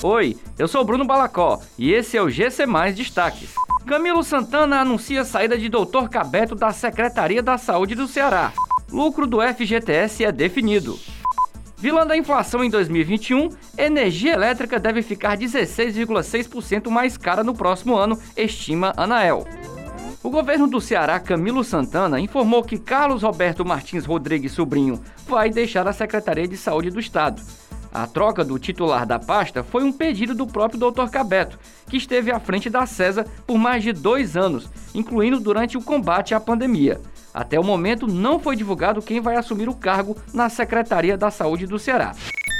Oi, eu sou Bruno Balacó e esse é o GC Mais Destaques. Camilo Santana anuncia a saída de Dr. Cabeto da Secretaria da Saúde do Ceará. Lucro do FGTS é definido. Vilã da inflação em 2021, energia elétrica deve ficar 16,6% mais cara no próximo ano, estima Anael. O governo do Ceará, Camilo Santana, informou que Carlos Roberto Martins Rodrigues Sobrinho vai deixar a Secretaria de Saúde do Estado. A troca do titular da pasta foi um pedido do próprio Dr. Cabeto, que esteve à frente da CESA por mais de dois anos, incluindo durante o combate à pandemia. Até o momento, não foi divulgado quem vai assumir o cargo na Secretaria da Saúde do Ceará.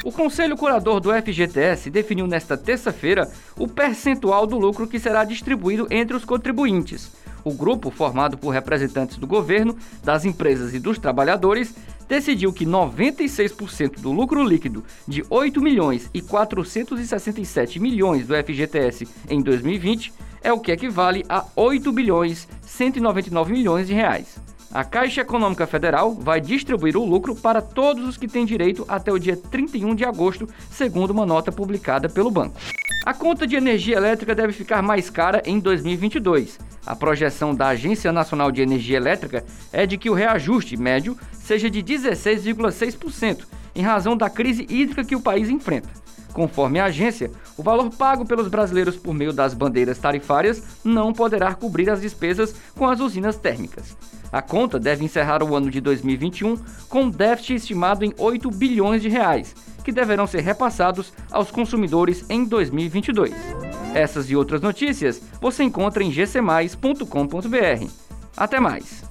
O Conselho Curador do FGTS definiu nesta terça-feira o percentual do lucro que será distribuído entre os contribuintes. O grupo, formado por representantes do governo, das empresas e dos trabalhadores, decidiu que 96% do lucro líquido de 8 milhões e 467 milhões do FGTS em 2020 é o que equivale a 8 bilhões 199 milhões de reais. A Caixa Econômica Federal vai distribuir o lucro para todos os que têm direito até o dia 31 de agosto, segundo uma nota publicada pelo banco. A conta de energia elétrica deve ficar mais cara em 2022. A projeção da Agência Nacional de Energia Elétrica é de que o reajuste médio seja de 16,6%, em razão da crise hídrica que o país enfrenta. Conforme a agência, o valor pago pelos brasileiros por meio das bandeiras tarifárias não poderá cobrir as despesas com as usinas térmicas. A conta deve encerrar o ano de 2021 com um déficit estimado em 8 bilhões de reais, que deverão ser repassados aos consumidores em 2022. Essas e outras notícias você encontra em gcmais.com.br. Até mais!